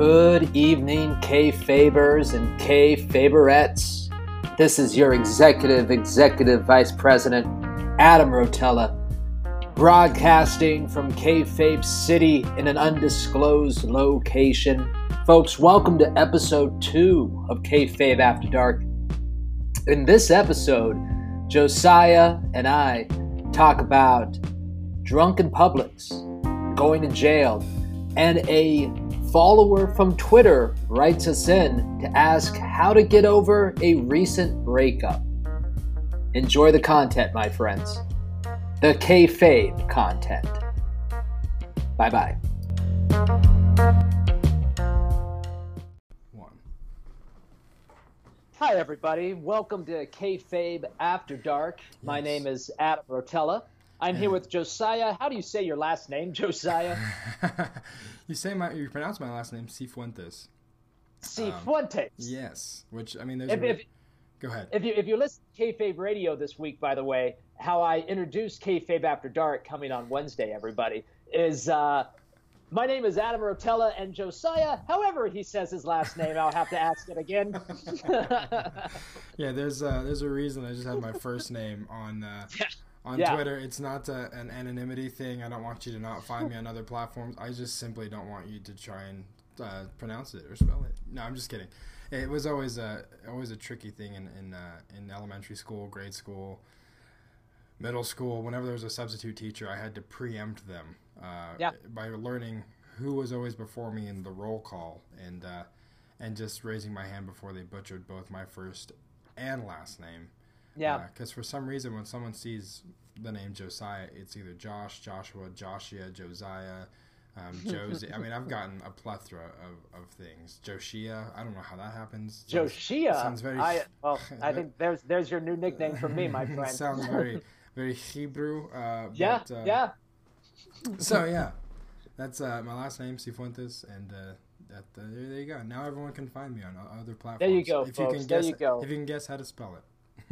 Good evening, Kayfabers and Kayfaberettes. This is your executive, executive vice president, Adam Rotella, broadcasting from Kayfabe City in an undisclosed location. Folks, welcome to episode two of Kayfabe After Dark. In this episode, Josiah and I talk about drunken Publix, going to jail, and a follower from Twitter writes us in to ask how to get over a recent breakup. Enjoy the content, my friends. The kayfabe content. Bye bye. Hi, everybody. Welcome to Kayfabe After Dark. My name is Adam Rotella. I'm here with Josiah. How do you say your last name, Josiah? you say my, you pronounce my last name Cifuentes. Cifuentes. Yes, which I mean, there's. If, a, if, go ahead. if you if you listen to Kayfabe Radio this week, by the way, how I introduced Kayfabe After Dark coming on Wednesday, everybody is uh, my name is Adam Rotella and Josiah. However, he says his last name, I'll have to ask it again. yeah, there's uh, there's a reason I just had my first name on uh, on Yeah. Twitter. It's not uh an anonymity thing. I don't want you to not find me on other platforms. I just simply don't want you to try and uh, pronounce it or spell it. No, I'm just kidding. It was always a always a tricky thing in in, uh, in elementary school, grade school, middle school. Whenever there was a substitute teacher, I had to preempt them uh, Yeah. by learning who was always before me in the roll call and uh, and just raising my hand before they butchered both my first and last name. Yeah. Because for some reason, when someone sees the name Josiah, it's either Josh, Joshua, Joshua, Josiah, um, Josie. I mean, I've gotten a plethora of, of things. Joshia. I don't know how that happens. Sounds- Joshia. Sounds very. I, well, I think there's there's your new nickname for me, my friend. sounds very very Hebrew. Uh, yeah, but, uh, yeah. So yeah, that's uh, my last name, Cifuentes, and uh, that, uh, there, you go. Now everyone can find me on other platforms. There you go, if folks. You can There you go. If you can guess how to spell it.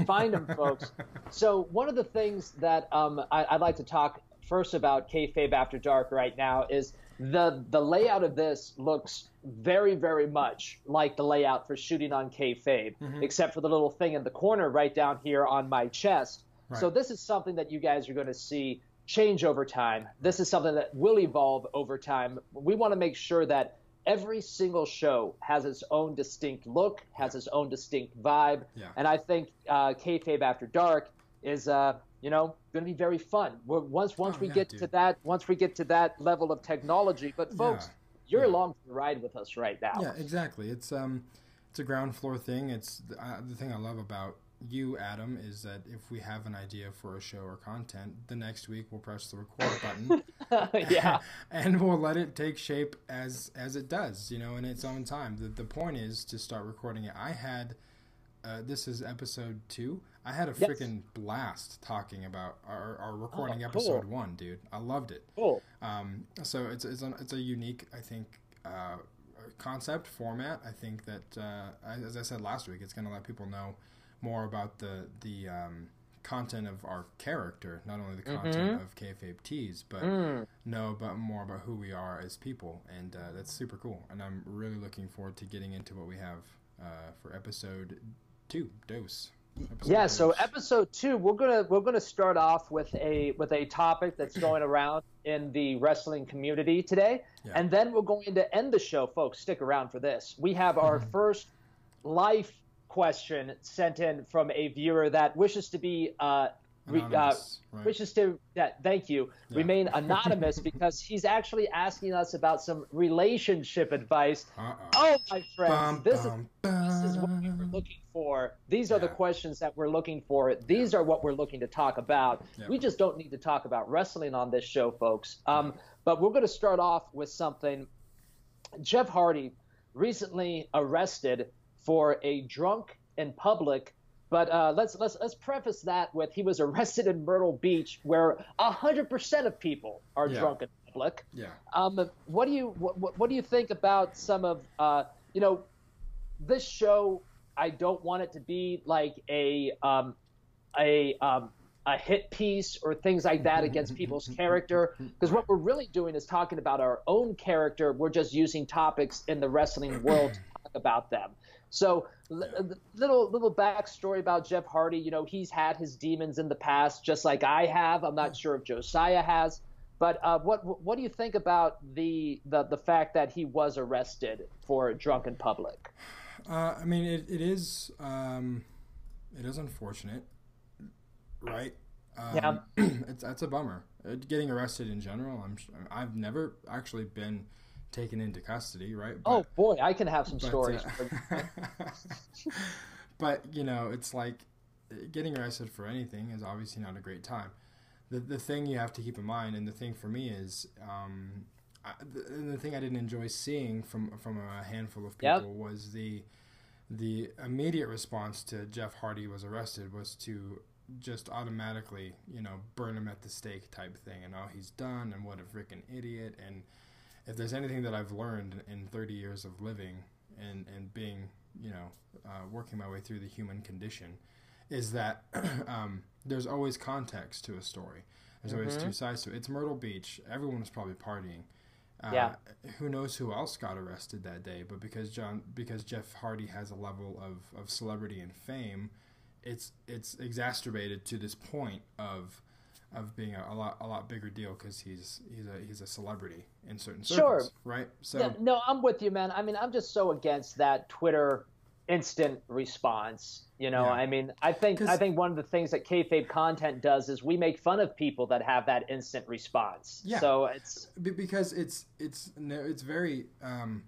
Find them, folks. So one of the things that um, I, I'd like to talk first about kayfabe after dark right now is the the layout of this looks very very much like the layout for shooting on kayfabe, Mm-hmm. except for the little thing in the corner right down here on my chest. So this is something that you guys are going to see change over time. This is something that will evolve over time. We want to make sure that every single show has its own distinct look, has its own distinct vibe, Yeah. and I think uh, kayfabe after dark is, uh, you know, going to be very fun. We're, once once Oh, we yeah, get dude. to that, once we get to that level of technology. But folks, you're yeah. along for the ride with us right now. Yeah, exactly. It's um, it's a ground floor thing. It's the, uh, the thing I love about you, Adam, is that if we have an idea for a show or content, the next week we'll press the record button. yeah. and we'll let it take shape as as it does, you know, in its own time. The the point is to start recording it. I had uh, this is episode two. I had a Yes. freaking blast talking about our, our recording Oh, cool. episode one, dude. I loved it. Cool. Um, so it's it's a, it's a unique, I think, uh, concept format. I think that uh, as I said last week, it's going to let people know more about the the um, content of our character, not only the content of kayfabe tees, but know about more about who we are as people, and uh, that's super cool. And I'm really looking forward to getting into what we have uh, for episode two, dose. Episode Yeah, so episode two, we're gonna we're gonna start off with a with a topic that's going around in the wrestling community today, Yeah. and then we're going to end the show, folks. Stick around for this. We have our first life question sent in from a viewer that wishes to be uh, re- uh, right. wishes to that thank you remain anonymous because he's actually asking us about some relationship advice. Uh-oh. Oh, my friends, Bum, this is bum, this is what we bum. we're looking for. These are the questions that we're looking for. These are what we're looking to talk about. Yeah. We just don't need to talk about wrestling on this show, folks. Um, but we're going to start off with something. Jeff Hardy recently arrested for a drunk in public. But uh, let's let's let's preface that with he was arrested in Myrtle Beach, where hundred percent of people are Yeah. drunk in public. Yeah. Um, what do you what, what- do you think about some of uh, you know this show? I don't want it to be like a um, a um, a hit piece or things like that against people's character. Because what we're really doing is talking about our own character. We're just using topics in the wrestling world to talk about them. So little little backstory about Jeff Hardy. You know, he's had his demons in the past, just like I have. I'm not sure if Josiah has. But uh, what what do you think about the, the the fact that he was arrested for drunken public? Uh, I mean, it, it is um, it is unfortunate, right? Um, yeah, it's that's a bummer. Uh, getting arrested in general, I'm I've never actually been taken into custody, right? But, oh boy, I can have some but, stories. Uh, but you know, it's like getting arrested for anything is obviously not a great time. The the thing you have to keep in mind, and the thing for me is, um, I, the, the, thing I didn't enjoy seeing from from a handful of people yep. was the the immediate response to Jeff Hardy was arrested was to just automatically, you know, burn him at the stake type thing, and oh, he's done, and what a freaking idiot, and if there's anything that I've learned in 30 years of living and, and being, you know, uh, working my way through the human condition, is that um, there's always context to a story. There's mm-hmm. always two sides to it. It's Myrtle Beach. Everyone was probably partying. Uh, yeah. Who knows who else got arrested that day? But because John, because Jeff Hardy has a level of, of celebrity and fame, it's it's exacerbated to this point of of being a, a, lot a lot bigger deal because he's he's a he's a celebrity in certain circles, sure. right? So yeah, no, I'm with you, man. I mean, I'm just so against that Twitter instant response. You know, yeah. I mean, I think I think one of the things that kayfabe content does is we make fun of people that have that instant response. Yeah. So it's because it's it's it's very um,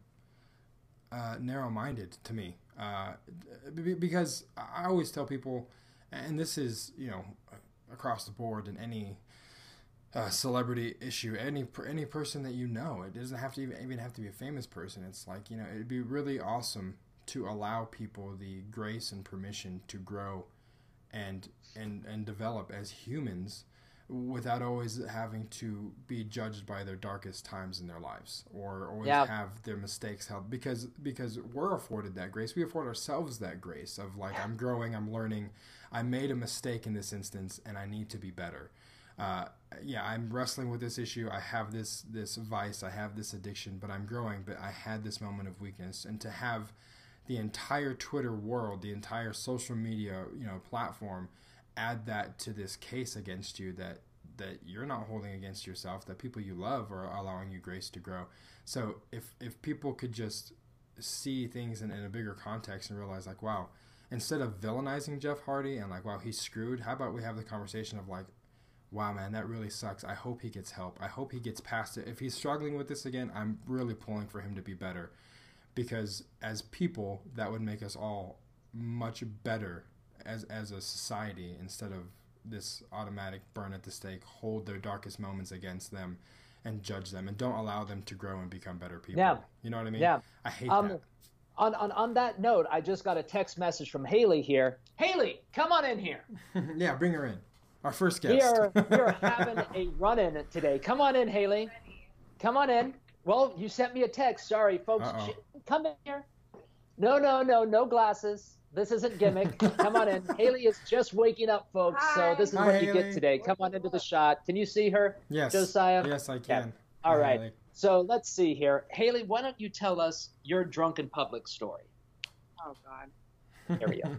uh, narrow-minded to me. Uh, because I always tell people, and this is you know across the board in any uh, celebrity issue, any any person that you know. It doesn't have to even, even have to be a famous person. It's like you know, it'd be really awesome to allow people the grace and permission to grow and and and develop as humans without always having to be judged by their darkest times in their lives or always yeah. have their mistakes held because because we're afforded that grace we afford ourselves that grace of like i'm growing i'm learning I made a mistake in this instance and I need to be better. Uh, yeah, I'm wrestling with this issue. I have this this vice. I have this addiction, but I'm growing. But I had this moment of weakness, and to have the entire Twitter world, the entire social media, you know, platform, add that to this case against you that that you're not holding against yourself, that people you love are allowing you grace to grow. So if if people could just see things in, in a bigger context and realize like, wow, instead of villainizing Jeff Hardy and like, wow, he's screwed, how about we have the conversation of like, wow, man, that really sucks. I hope he gets help. I hope he gets past it. If he's struggling with this again, I'm really pulling for him to be better because as people, that would make us all much better as, as a society instead of this automatic burn at the stake, hold their darkest moments against them and judge them and don't allow them to grow and become better people. Yeah. You know what I mean? Yeah. I hate um, that on, on, on that note, I just got a text message from Haley here. Haley, come on in here. yeah, bring her in. Our first guest. We are, we are having a run in today. Come on in, Haley. Come on in. Well, you sent me a text. Sorry, folks. Uh-oh. Come in here. No, no, no, no glasses. This isn't gimmick. Come on in. Haley is just waking up, folks. Hi. So this is Hi, what you get today. Come on into the shot. Can you see her? Yes. Josiah? Yes, I can. Yeah. All Hi, right. Haley. So let's see here. Haley, why don't you tell us your drunken public story? Oh, God. There we go.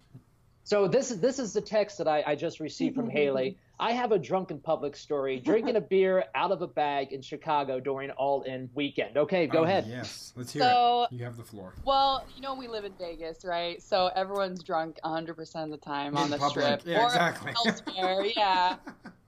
so this is this is the text that I, I just received from Haley. I have a drunken public story, drinking a beer out of a bag in Chicago during All In weekend. Okay, go oh, ahead. Yes, let's hear so, it. You have the floor. Well, you know we live in Vegas, right? So everyone's drunk 100% of the time on the public. strip yeah, or exactly. elsewhere. yeah.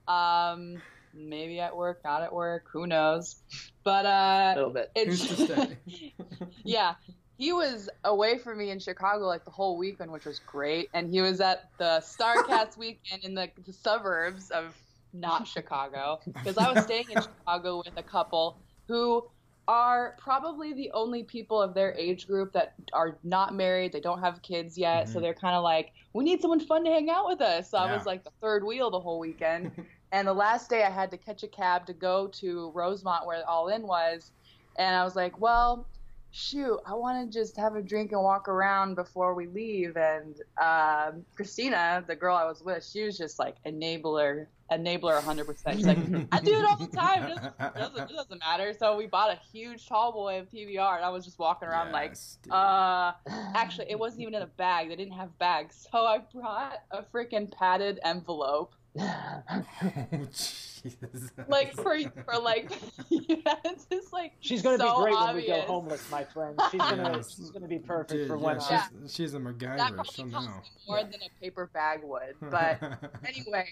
Um, maybe at work, not at work, who knows? But uh, a little bit. It's, yeah, he was away from me in Chicago like the whole weekend, which was great. And he was at the Starrcast weekend in the, the suburbs of not Chicago because I was staying in Chicago with a couple who are probably the only people of their age group that are not married. They don't have kids yet, mm-hmm. so they're kind of like, we need someone fun to hang out with us. So yeah. I was like the third wheel the whole weekend. And the last day I had to catch a cab to go to Rosemont where All In was. And I was like, well, shoot, I want to just have a drink and walk around before we leave. And um, Christina, the girl I was with, she was just like enabler, enabler 100%. She's like, I do it all the time. It doesn't, it doesn't, it doesn't matter. So we bought a huge tall boy of PBR, and I was just walking around Yes, like, uh, actually, it wasn't even in a bag. They didn't have bags. So I brought a freaking padded envelope. Oh, Like for for like yeah, it's just like She's gonna so be great obvious. when we go homeless, my friend. She's gonna Yes. she's gonna be perfect Dude, for yeah, when. she's, she's a That MacGyver. She'll probably cost me more than a paper bag would. But anyway,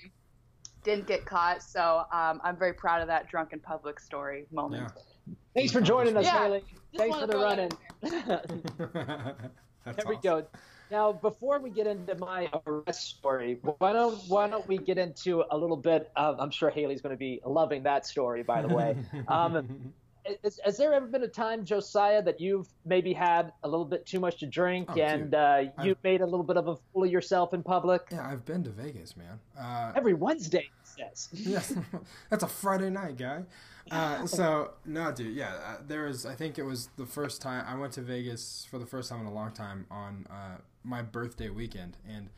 didn't get caught. So um, I'm very proud of that drunken public story moment. yeah. Thanks for joining us, Yeah. Haley. Thanks for the running. run that There we awesome. go. Now, before we get into my arrest story, why don't why don't we get into a little bit of? I'm sure Haley's going to be loving that story, by the way. Um, Is, has there ever been a time, Josiah, that you've maybe had a little bit too much to drink Oh, and uh, you I've- made a little bit of a fool of yourself in public? yeah, I've been to Vegas, man. Uh, Every Wednesday, he says. yes, that's a Friday night, guy. Uh, so no, dude, yeah, uh, there was. I think it was the first time I went to Vegas for the first time in a long time on uh, my birthday weekend, and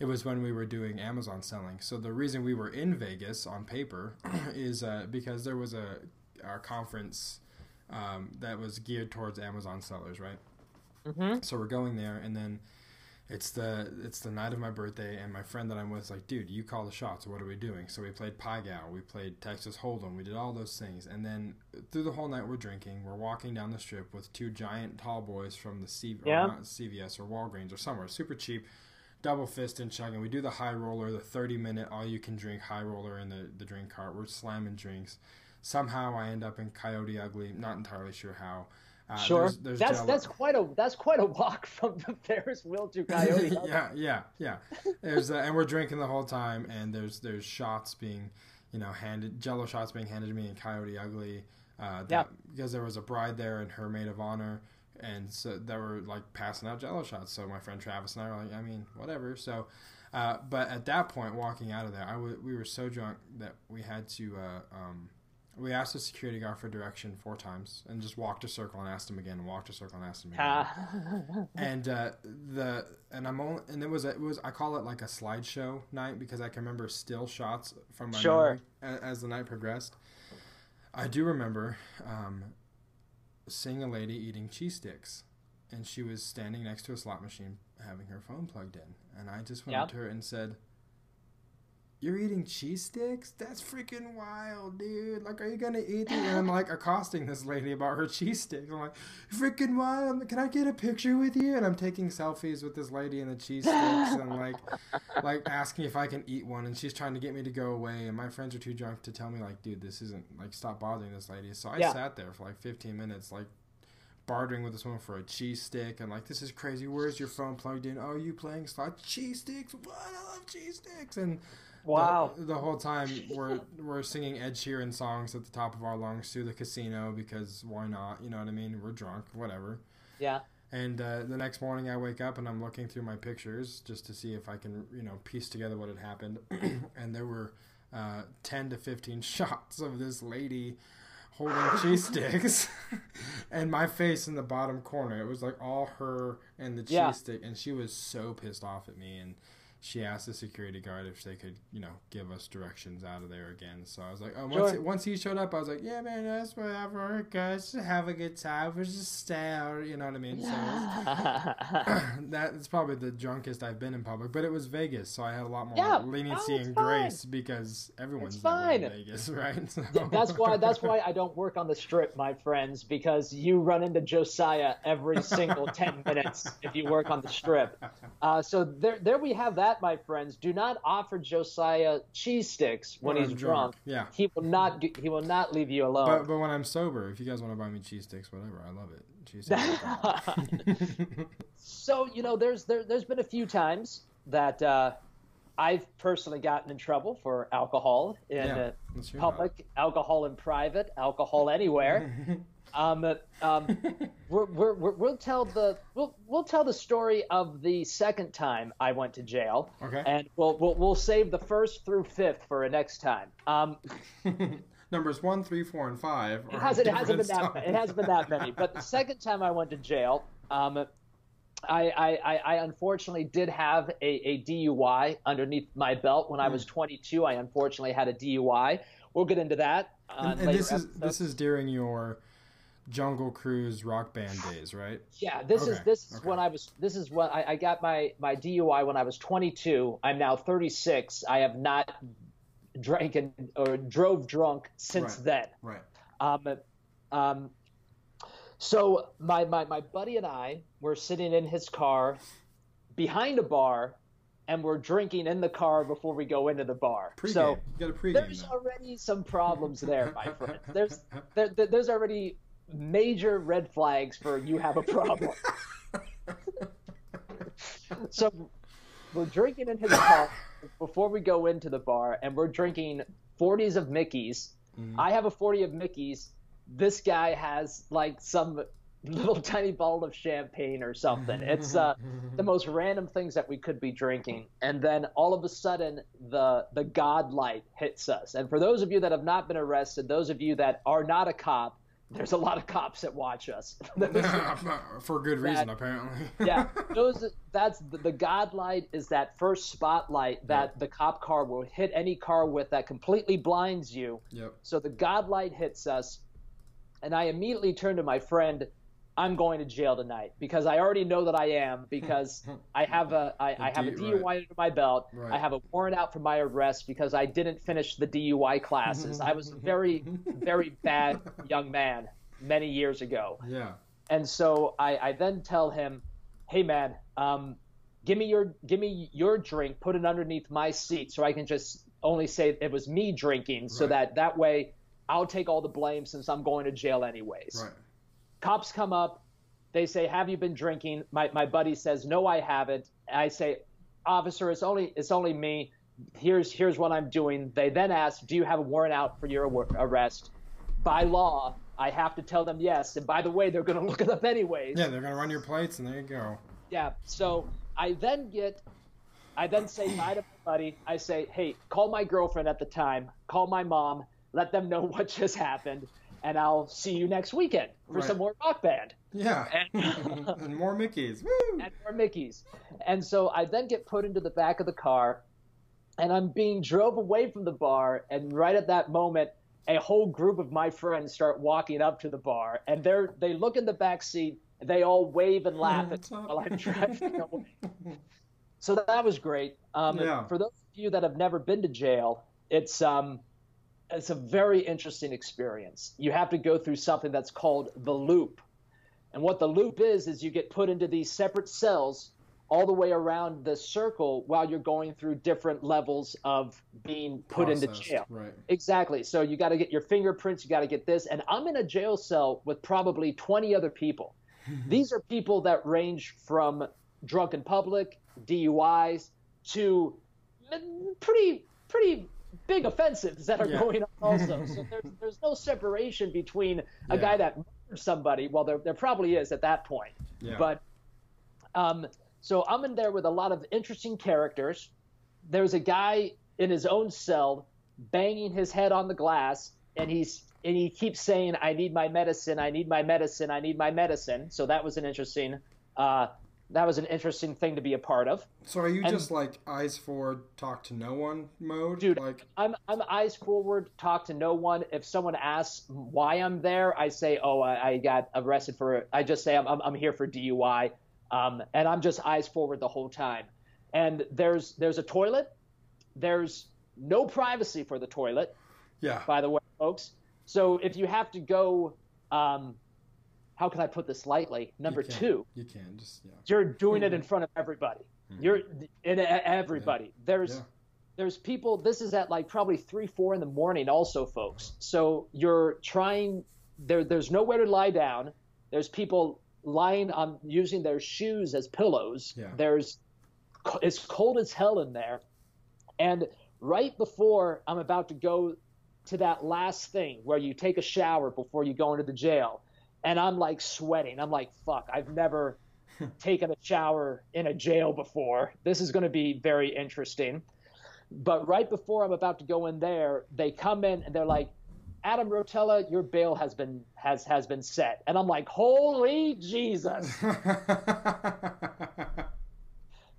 it was when we were doing Amazon selling. So the reason we were in Vegas on paper is uh, because there was a our conference um, that was geared towards Amazon sellers, right? Mm-hmm. So we're going there, and then it's the it's the night of my birthday, and my friend that I'm with is like, dude, you call the shots. What are we doing? So we played Pai Gow, we played Texas Hold'em, we did all those things, and then through the whole night we're drinking. We're walking down the strip with two giant tall boys from the C- or Yeah. not CVS or Walgreens or somewhere super cheap. Double fist and chugging. We do the high roller, the 30 minute all you can drink high roller in the, the drink cart. We're slamming drinks. Somehow I end up in Coyote Ugly. Not entirely sure how. Uh, Sure, there's- there's that's Jell-O- that's quite a that's quite a walk from the Ferris wheel to Coyote. Ugly. Yeah, yeah, yeah. There's uh, and we're drinking the whole time, and there's there's shots being, you know, handed Jello shots being handed to me in Coyote Ugly. Uh, that, Yeah. Because there was a bride there and her maid of honor, and so they were like passing out Jello shots. So my friend Travis and I were like, I mean, whatever. So, uh, but at that point, walking out of there, I w- we were so drunk that we had to. Uh, um, we asked the security guard for direction four times and just walked a circle and asked him again, and walked a circle and asked him again and uh, the and I'm only and it was it was I call it like a slideshow night because I can remember still shots from my Sure. memory as the night progressed. I do remember um, seeing a lady eating cheese sticks, and she was standing next to a slot machine having her phone plugged in, and I just went Yeah. up to her and said. You're eating cheese sticks? That's freaking wild, dude. Like, are you gonna eat these? And I'm like accosting this lady about her cheese sticks. I'm like, freaking wild. Can I get a picture with you? And I'm taking selfies with this lady and the cheese sticks and like like asking if I can eat one and she's trying to get me to go away and my friends are too drunk to tell me like, dude, this isn't like stop bothering this lady. So I Yeah. sat there for like 15 minutes like bartering with this woman for a cheese stick and like this is crazy. Where's your phone plugged in? Oh, you playing slot cheese sticks? What? I love cheese sticks and wow. the, the whole time we're we're singing Ed Sheeran songs at the top of our lungs to the casino because why not? You know what I mean? We're drunk, whatever. Yeah. And uh, the next morning, I wake up and I'm looking through my pictures just to see if I can, you know, piece together what had happened. and there were uh, 10 to 15 shots of this lady holding cheese sticks and my face in the bottom corner. It was like all her and the cheese Yeah. stick. And she was so pissed off at me. And she asked the security guard if they could, you know, give us directions out of there again. So I was like, oh, once, Sure. once he showed up, I was like, yeah, man, that's whatever, guys. Just have a good time. We'll just stay out. You know what I mean? So that is probably the drunkest I've been in public, but it was Vegas, so I had a lot more Yeah. leniency Oh, and fine. grace because everyone's It's never in fine. Vegas, right? So- that's why that's why I don't work on the strip, my friends, because you run into Josiah every single ten minutes if you work on the strip. Uh, so there there we have that, my friends. Do not offer Josiah cheese sticks when When he's I'm drunk. Yeah. He will not do- he will not leave you alone. But, but when I'm sober, if you guys want to buy me cheese sticks, whatever, I love it. Cheese sticks. so you know, there's there, there's been a few times that uh, I've personally gotten in trouble for alcohol in Yeah, uh, let's hear about public, alcohol in private, alcohol anywhere. um, um, we're, we're, we're, we'll tell the we'll, we'll tell the story of the second time I went to jail, Okay. and we'll, we'll we'll save the first through fifth for a next time. Um, Numbers one, three, four, and five. it hasn't it hasn't been that it hasn't been that many, but the second time I went to jail, um, I, I, I, I unfortunately did have a, a DUI underneath my belt when I Hmm. was 22. I unfortunately had a DUI. We'll get into that. on And, and this is this is during your Jungle Cruise rock band days, right? Yeah, this is this is okay. when I was this is when I, I got my my DUI when I was 22. I'm now 36. I have not drank and, or drove drunk since Right. then. Right. Um, um, so my, my my buddy and I were sitting in his car behind a bar, and we're drinking in the car before we go into the bar. Pre-game. So you got a there's now. already some problems there, my friend. There's there, there- there's already major red flags for you have a problem. so we're drinking in his car before we go into the bar, and we're drinking 40s of Mickey's. I have a 40 of Mickey's. This guy has like some little tiny bottle of champagne or something. It's uh, the most random things that we could be drinking, and then all of a sudden the the God light hits us. And for those of you that have not been arrested, those of you that are not a cop, there's a lot of cops that watch us. For good reason, apparently. yeah, those that's the, the God light is that first spotlight that the cop car will hit any car with that completely blinds you. Yep. So the God light hits us, and I immediately turn to my friend. I'm going to jail tonight because I already know that I am because I have a I, I have a DUI right. under my belt. Right. I have a warrant out for my arrest because I didn't finish the DUI classes. I was a very very bad young man many years ago. Yeah. And so I, I then tell him, "Hey man, um, give me your give me your drink, put it underneath my seat, so I can just only say it was me drinking, so Right. that that way I'll take all the blame since I'm going to jail anyways." Right. Cops come up, they say, "Have you been drinking?" My my buddy says, "No, I haven't." I say, "Officer, it's only it's only me. Here's here's what I'm doing." They then ask, "Do you have a warrant out for your arrest?" By law, I have to tell them yes. And by the way, they're going to look it up anyways. Yeah, they're gonna run your plates, and there you go. Yeah. So I then get, I then say bye to my buddy. I say, hey, call my girlfriend at the time, call my mom, let them know what just happened, and I'll see you next weekend for Right. some more rock band Yeah. And- and more Mickey's. Woo! and more Mickey's. And so I then get put into the back of the car, and I'm being drove away from the bar. And right at that moment, a whole group of my friends start walking up to the bar, and they're they look in the back seat. They all wave and laugh at me while I'm driving away. So that was great. Um, Yeah. For those of you that have never been to jail, it's um, it's a very interesting experience. You have to go through something that's called the loop. And what the loop is, is you get put into these separate cells all the way around the circle while you're going through different levels of being put into jail. Right. Exactly. So you got to get your fingerprints, you got to get this. And I'm in a jail cell with probably 20 other people. These are people that range from drunk in public, DUIs, to pretty, pretty big offensives that are Yeah. going on also. so there's, there's no separation between a Yeah. guy that murders somebody. Well, there, there probably is at that point. Yeah. But um, so I'm in there with a lot of interesting characters. There's a guy in his own cell banging his head on the glass, and he's and he keeps saying, "I need my medicine. I need my medicine. I need my medicine." So that was an interesting. Uh, that was an interesting thing to be a part of. So are you and- just like eyes forward, talk to no one mode? Dude, like I'm I'm eyes forward, talk to no one. If someone asks why I'm there, I say, "Oh, I, I got arrested for." I just say, "I'm I'm, I'm here for DUI," um, and I'm just eyes forward the whole time. And there's there's a toilet. There's no privacy for the toilet, yeah. by the way, folks. So if you have to go, um, how can I put this lightly? Number You two, You can just yeah. you're doing it in hmm. front of everybody. Hmm. You're in everybody. There's Yeah. there's people. This is at like probably three, four in the morning, also, folks. So you're trying. There, there's nowhere to lie down. There's people lying on using their shoes as pillows. Yeah. There's it's cold as hell in there. And right before I'm about to go to that last thing where you take a shower before you go into the jail, and I'm like sweating. I'm like, fuck, I've never taken a shower in a jail before. This is going to be very interesting. But right before I'm about to go in there, they come in and they're like, Adam Rotella, your bail has been has has been set. And I'm like, holy Jesus.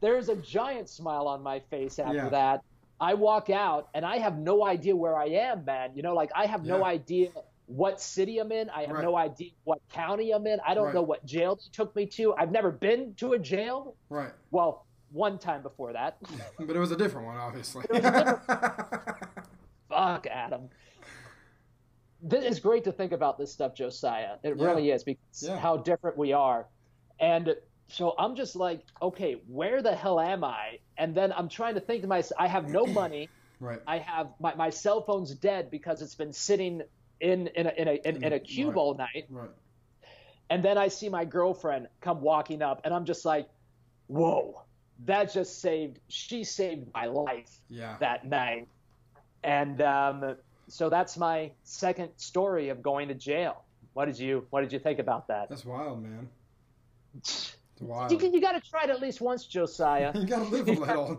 There's a giant smile on my face after Yeah. that. I walk out and I have no idea where I am, man. You know, like I have no idea what city I'm in. I have Right. no idea what county I'm in. I don't Right. know what jail they took me to. I've never been to a jail. right. Well, one time before that. But it was a different one, obviously. Fuck, Adam. This is great to think about this stuff, Josiah. It Yeah. really is because Yeah. how different we are. And so I'm just like, okay, where the hell am I? And then I'm trying to think to myself, I have no money. right. I have my, my cell phone's dead because it's been sitting in in a, in a, in, in a cube Right. all night. Right. And then I see my girlfriend come walking up, and I'm just like, whoa, that just saved, she saved my life Yeah. that night. And um, so that's my second story of going to jail. What did you What did you think about that? That's wild, man. It's wild. You, you got to try it at least once, Josiah. You gotta live a little.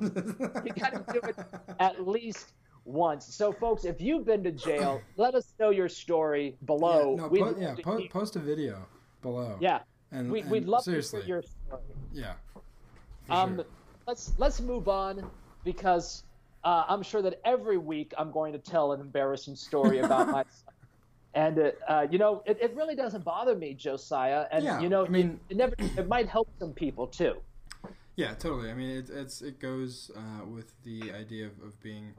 You got to do it at least once. So, folks, if you've been to jail, let us know your story below. Yeah, no, po- yeah po- post a video below. yeah. and, We, we'd love seriously. to hear your story. Yeah. Um, sure. let's let's move on because uh, I'm sure that every week I'm going to tell an embarrassing story about myself. And uh, uh, you know, it, it really doesn't bother me, Josiah. And Yeah, you know, I mean- it, it never it might help some people too. Yeah, totally. I mean, it, it's it goes uh, with the idea of, of being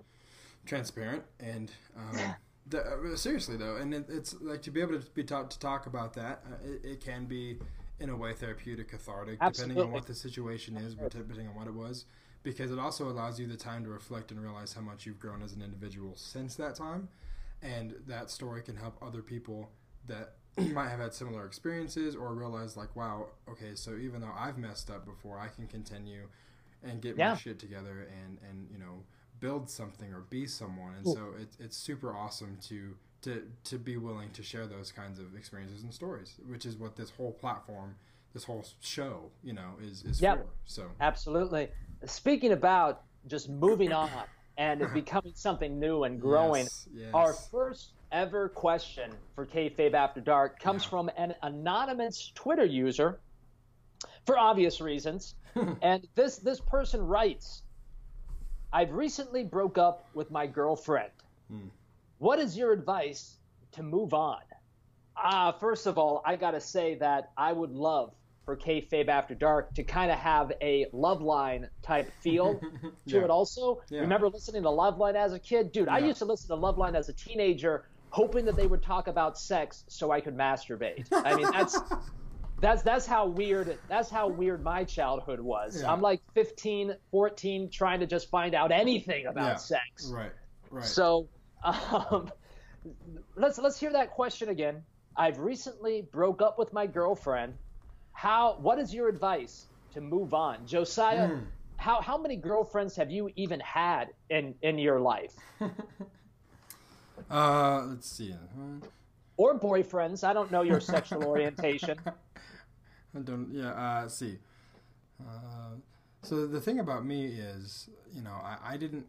transparent and um, the, uh, seriously though, and it, it's like to be able to be taught to talk about that. Uh, it, it can be in a way therapeutic, cathartic, depending on what the situation is, but depending on what it was, because it also allows you the time to reflect and realize how much you've grown as an individual since that time, and that story can help other people that might have had similar experiences or realize like wow okay so even though i've messed up before i can continue and get Yeah. my shit together and and you know build something or be someone and Cool. so it, it's super awesome to to to be willing to share those kinds of experiences and stories which is what this whole platform this whole show you know is is Yep. for so Absolutely. Speaking about just moving on and becoming something new and growing, yes, yes. our first ever question for Kayfabe After Dark comes Yeah. from an anonymous Twitter user, for obvious reasons. and this this person writes, "I've recently broke up with my girlfriend. Hmm. What is your advice to move on?" Ah, first of all, I gotta say that I would love for Kayfabe After Dark to kind of have a love line type feel to Yeah. it also. Yeah. Remember listening to Loveline as a kid? Dude, I used to listen to Loveline as a teenager hoping that they would talk about sex so I could masturbate. I mean, that's that's that's how weird that's how weird my childhood was. Yeah. I'm like 15, 14 trying to just find out anything about Yeah. sex. right right So, um, let's let's hear that question again. I've recently broke up with my girlfriend. How? What is your advice to move on, Josiah? Hmm. How how many girlfriends have you even had in in your life, uh let's see or boyfriends? I don't know your sexual orientation. I don't. Yeah. Uh, see. Uh, so the thing about me is, you know, I, I didn't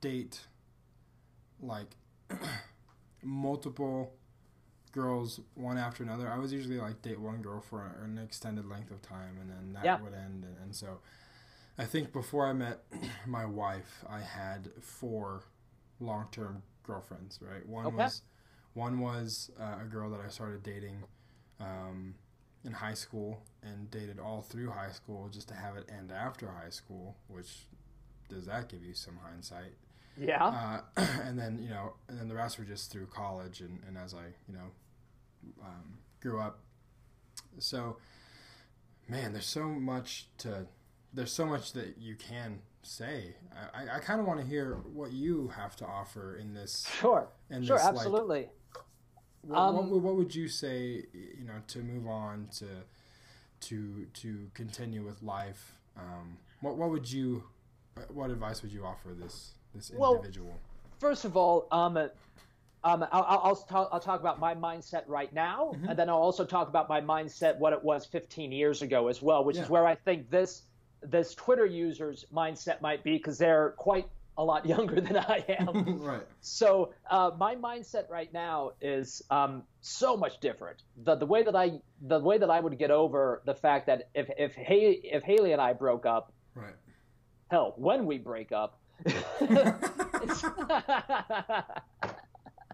date like multiple girls one after another. I was usually like date one girl for an extended length of time, and then that Yeah. would end. And, and so, I think before I met my wife, I had four long-term girlfriends. Right. One Okay. was one was uh, a girl that I started dating. Um, in high school and dated all through high school just to have it end after high school, which does that give you some hindsight? Yeah. Uh, and then you know, and then the rest were just through college and, and as I you know um, grew up. So, man, there's so much to there's so much that you can say. I, I, kind of want to hear what you have to offer in this. Sure. In Sure. this, like, Absolutely. What, Um, what, would- what would you say, you know, to move on to to to continue with life? Um, what what would you what advice would you offer this this individual? Well? First of all, um, um, I'll, I'll, I'll, talk, I'll talk about my mindset right now, Mm-hmm. and then I'll also talk about my mindset what it was 15 years ago as well, which Yeah. is where I think this this Twitter user's mindset might be because they're quite a lot younger than I am. right. So uh, my mindset right now is um, so much different. The the way that I the way that I would get over the fact that if if Haley, if Haley and I broke up, Right. hell, when we break up, it's,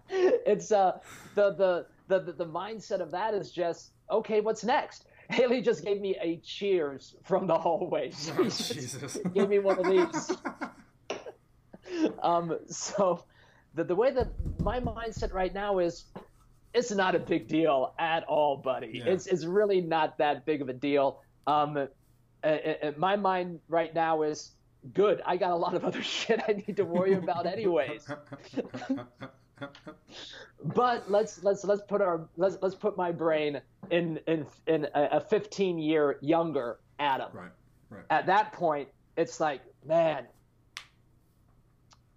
it's uh the, the the the mindset of that is just okay. What's next? Haley just gave me a cheers from the hallway. She Oh, Jesus. gave me one of these. Um, so the the way that my mindset right now is, it's not a big deal at all, buddy. Yeah. It's it's really not that big of a deal. Um, uh, uh, uh, my mind right now is good. I got a lot of other shit I need to worry about anyways. But let's let's let's put our let's let's put my brain in in in a, a 15 year younger Adam right. Right. at that point, it's like, man.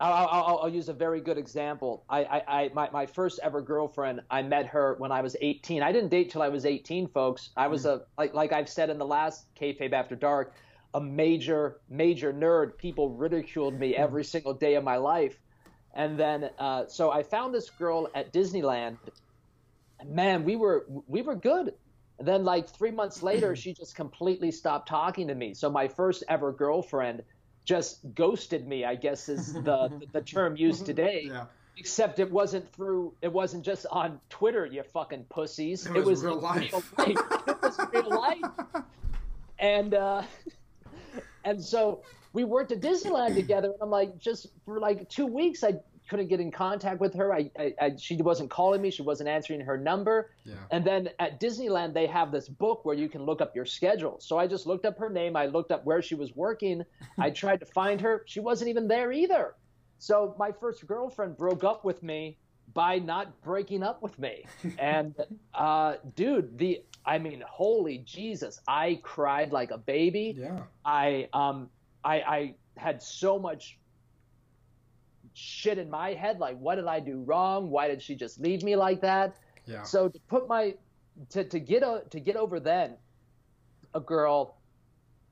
I'll, I'll, I'll use a very good example. I, I, I my, my first ever girlfriend, I met her when I was 18. I didn't date till I was 18, folks. I was a like like I've said in the last kayfabe after dark, a major major nerd. People ridiculed me every single day of my life, and then uh, so I found this girl at Disneyland. Man, we were we were good. And then like three months later, she just completely stopped talking to me. So my first ever girlfriend just ghosted me. I guess is the the term used today. Yeah. Except it wasn't through. It wasn't just on Twitter, you fucking pussies. It was real life. Real life. it was real life. And uh, and so we worked at Disneyland together. And I'm like, just for like two weeks, I couldn't get in contact with her. I, I, I she wasn't calling me. She wasn't answering her number. Yeah. And then at Disneyland, they have this book where you can look up your schedule. So I just looked up her name. I looked up where she was working. I tried to find her. She wasn't even there either. So my first girlfriend broke up with me by not breaking up with me. And uh, dude, the I mean, holy Jesus, I cried like a baby. Yeah. I um I I had so much shit in my head like what did I do wrong? Why did she just leave me like that? Yeah. So to put my to to get a, to get over then a girl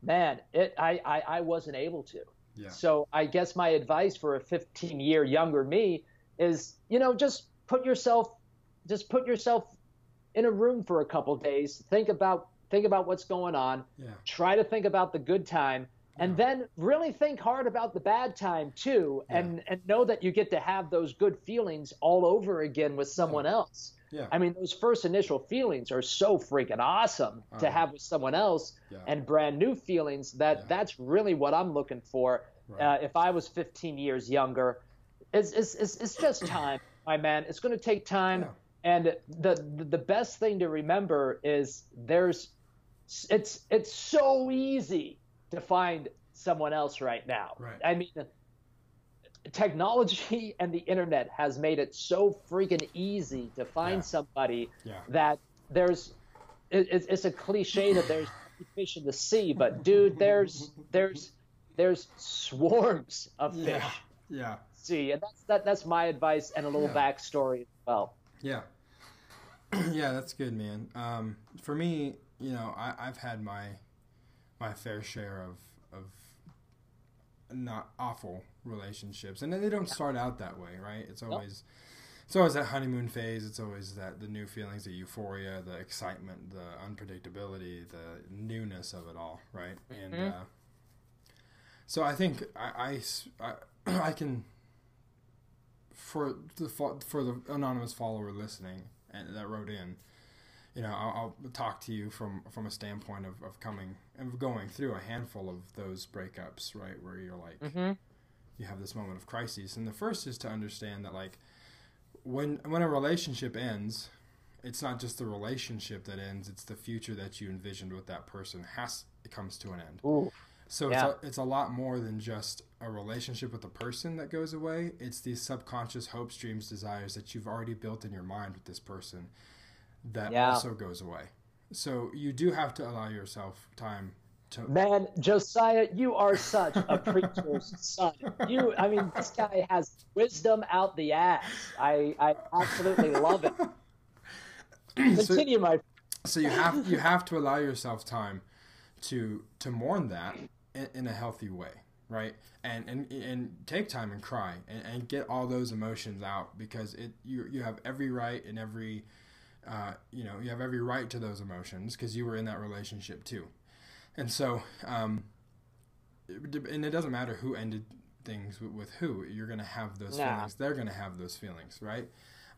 man, it I I, I wasn't able to. Yeah. So I guess my advice for a 15 year younger me is, you know, just put yourself, just put yourself in a room for a couple days. Think about, think about what's going on. Yeah. Try to think about the good time, and then really think hard about the bad time too, and and know that you get to have those good feelings all over again with someone else. Yeah. I mean, those first initial feelings are so freaking awesome to Uh-huh. have with someone else, Yeah. and brand new feelings. That Yeah. that's really what I'm looking for. Right. Uh, if I was 15 years younger, it's it's it's, it's just time, my man. It's going to take time, Yeah. and the, the the best thing to remember is there's it's it's so easy to find someone else right now. Right. I mean, technology and the internet has made it so freaking easy to find Yeah. somebody Yeah. that there's it, it's- a cliche that there's fish in the sea, but dude, there's there's there's swarms of fish. Yeah. Yeah. See, and that's that that's my advice and a little backstory as well. Yeah. yeah, that's good, man. Um, for me, you know, I, I've had my my fair share of of not awful relationships, and they don't start out that way, right? It's always it's always that honeymoon phase. It's always that the new feelings, the euphoria, the excitement, the unpredictability, the newness of it all, right? And Mhm. uh, so I think i i can for the fo- for the anonymous follower listening and that wrote in, you know, I'll, I'll talk to you from from a standpoint of, of coming and going through a handful of those breakups, right, where you're like Mm-hmm. you have this moment of crisis, and the first is to understand that like when when a relationship ends, it's not just the relationship that ends; it's the future that you envisioned with that person has it comes to an end. Ooh, So Yeah. it's, a, it's a lot more than just a relationship with a person that goes away. It's these subconscious hopes, dreams, desires that you've already built in your mind with this person that Yeah. also goes away. So you do have to allow yourself time to Man, Josiah, you are such a preacher's son. You, I mean, this guy has wisdom out the ass. I, I absolutely love it. Continue, my. so you have you have to allow yourself time to to mourn that in, in a healthy way right and and and take time and cry and, and get all those emotions out because it you you have every right and every uh, you know you have every right to those emotions because you were in that relationship too. And so um and it doesn't matter who ended things with, who you're gonna have those feelings. They're gonna have those feelings right?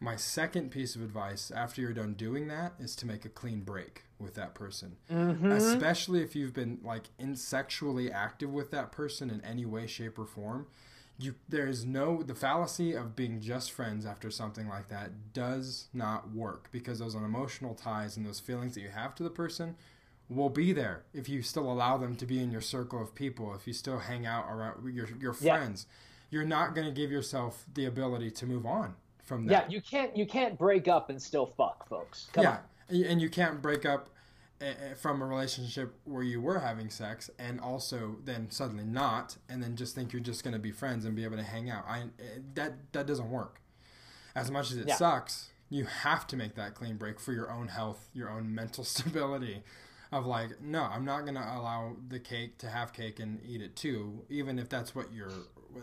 My second piece of advice after you're done doing that is to make a clean break with that person. Mhm. especially if you've been like in sexually active with that person in any way shape or form you there's no the fallacy of being just friends after something like that does not work because those emotional ties and those feelings that you have to the person will be there if you still allow them to be in your circle of people if you still hang out around your your Yeah. friends you're not going to give yourself the ability to move on from that Yeah, you can't you can't break up and still fuck, folks. Come yeah, on. and you can't break up from a relationship where you were having sex and also then suddenly not, and then just think you're just going to be friends and be able to hang out. I eh, that that doesn't work. As much as it Yeah. sucks, you have to make that clean break for your own health, your own mental stability. Of like, no, I'm not going to allow the cake to have cake and eat it too, even if that's what you're,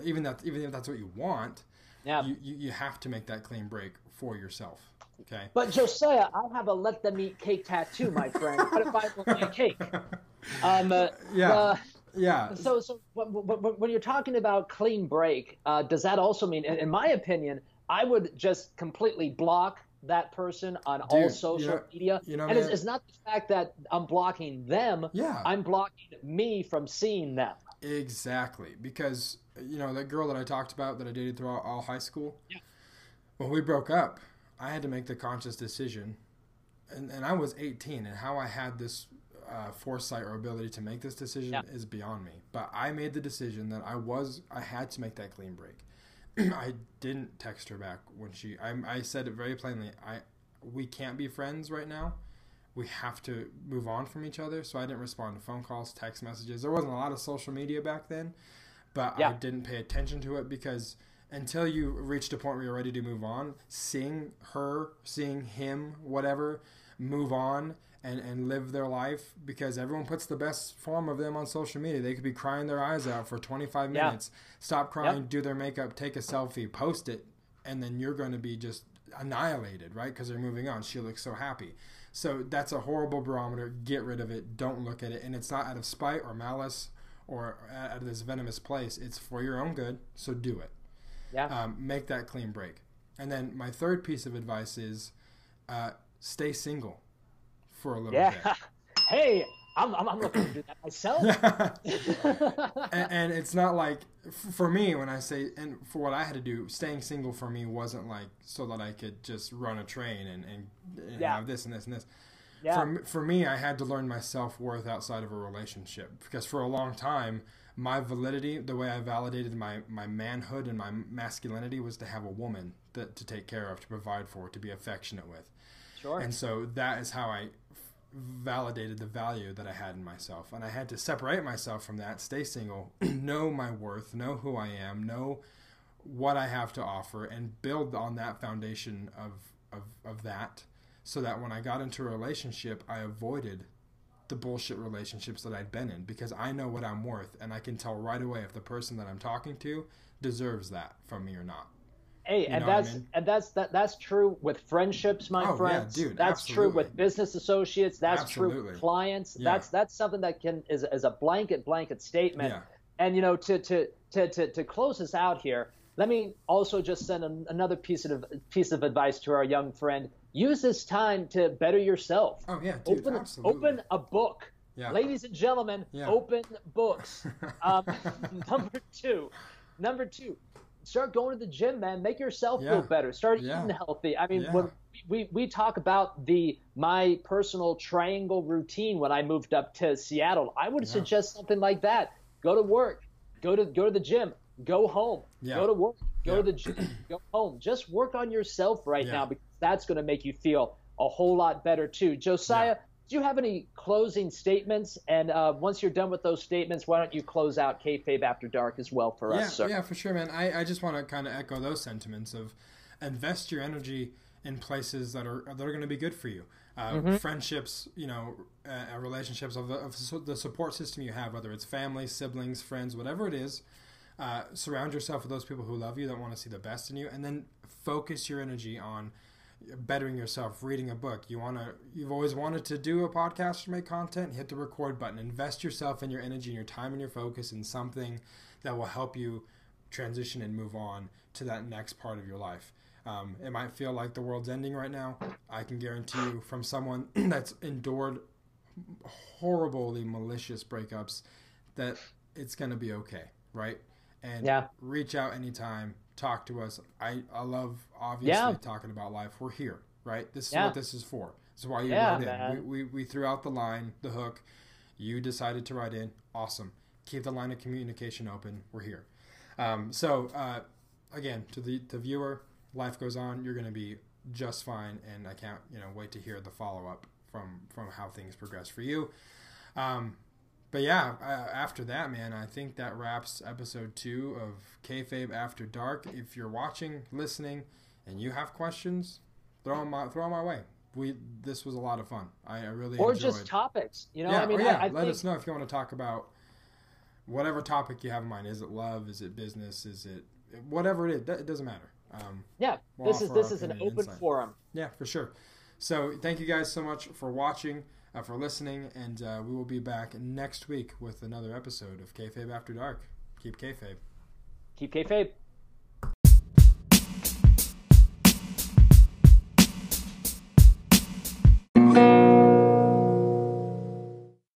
even that, even if that's what you want. Yeah. You, you, you have to make that clean break for yourself. Okay. But Josiah, I have a let them eat cake tattoo, my friend. What if I want my cake? Um, uh, Yeah. uh, Yeah. so, so when, you're talking about clean break, uh, does that also mean, in, my opinion, I would just completely block that person on all social you know- media. you know, and it's, it's not the fact that I'm blocking them. Yeah. I'm blocking me from seeing them. Exactly, because you know that girl that I talked about that I dated throughout all high school. Yeah. When we broke up, I had to make the conscious decision, and, and I was 18, and how I had this uh, foresight or ability to make this decision Yeah. is beyond me. But I made the decision that I was I had to make that clean break. I didn't text her back when she. I, I said it very plainly. I we can't be friends right now. We have to move on from each other. So I didn't respond to phone calls, text messages. There wasn't a lot of social media back then, but I didn't pay attention to it because until you reached a point where you're ready to move on, seeing her, seeing him, whatever, move on and, and live their life because everyone puts the best form of them on social media. They could be crying their eyes out for 25 Yeah. minutes, stop crying, do their makeup, take a selfie, post it, and then you're going to be just annihilated, right? Because they're moving on. She looks so happy. So that's a horrible barometer. Get rid of it. Don't look at it. And it's not out of spite or malice or out of this venomous place. It's for your own good. So do it Yeah. um, make that clean break. And then my third piece of advice is uh, stay single for a little yeah. hey, I'm, I'm, I'm looking to do that myself. and, and it's not like for me when I say and for what I had to do, staying single for me wasn't like so that I could just run a train and, and, and Yeah. have this and this and this. yeah. For, for me, I had to learn my self worth outside of a relationship because for a long time, my validity, the way I validated my, my manhood and my masculinity was to have a woman that, to take care of, to provide for, to be affectionate with. sure. And so that is how I validated the value that I had in myself. And I had to separate myself from that, stay single, know my worth, know who I am, know what I have to offer, and build on that foundation of, of, of that so that when I got into a relationship, I avoided the bullshit relationships that I'd been in because I know what I'm worth and I can tell right away if the person that I'm talking to deserves that from me or not. Hey, and know what I that's mean? and that's that that's true with friendships, my Oh, yeah, friends. dude, that's true with business associates. That's true with clients. Yeah. That's that's something that can is is a blanket blanket statement. Yeah. And you know, to to to to, to close this out here, let me also just send an, another piece of piece of advice to our young friend. Use this time to better yourself. Oh yeah, dude, open absolutely. open a book. Yeah. Ladies and gentlemen, Yeah. open books. Um, number two, number two, start going to the gym, man. Make yourself Yeah. feel better. Start eating healthy. I mean, when we, we talk about the my personal triangle routine when I moved up to Seattle, I would suggest something like that. Go to work, go to go to the gym, go home, Yeah. go to work, go Yeah. to the gym, go home. Just work on yourself right Yeah. now because that's going to make you feel a whole lot better too. Josiah, do you have any closing statements? And uh, once you're done with those statements, why don't you close out kayfabe after dark as well for us, sir? Yeah, for sure, man. I, I just want to kind of echo those sentiments of invest your energy in places that are that are going to be good for you. Uh, mm-hmm. Friendships, you know, uh, relationships of the, of the, support system you have, whether it's family, siblings, friends, whatever it is. Uh, surround yourself with those people who love you, that want to see the best in you, and then focus your energy on bettering yourself, reading a book. You want to you've always wanted to do a podcast or make content, hit the record button. Invest yourself in your energy and your time and your focus in something that will help you transition and move on to that next part of your life. Um, it might feel like the world's ending right now. I can guarantee you from someone that's endured horribly malicious breakups that it's going to be okay, right? And yeah. reach out anytime talk to us. I, I love obviously yeah. talking about life. We're here, right? This is yeah. what this is for. This is why you wrote in. We, we, we threw out the line, the hook. You decided to write in. Awesome. Keep the line of communication open. We're here. Um, so uh, again, to the the viewer, life goes on. You're going to be just fine, and I can't you know wait to hear the follow up from from how things progress for you. Um, but yeah, uh, after that, man, I think that wraps episode two of Kayfabe After Dark. If you're watching, listening, and you have questions, throw them my throw them my way. We this was a lot of fun. I, I really or enjoyed. just topics. You know, yeah, I mean, yeah. I, I let think... us know if you want to talk about whatever topic you have in mind. Is it love? Is it business? Is it whatever it is? It doesn't matter. Um, yeah, we'll this is this is an open insight. forum. Yeah, for sure. So thank you guys so much for watching uh, for listening, and uh, we will be back next week with another episode of Kayfabe After Dark. Keep kayfabe. Keep kayfabe.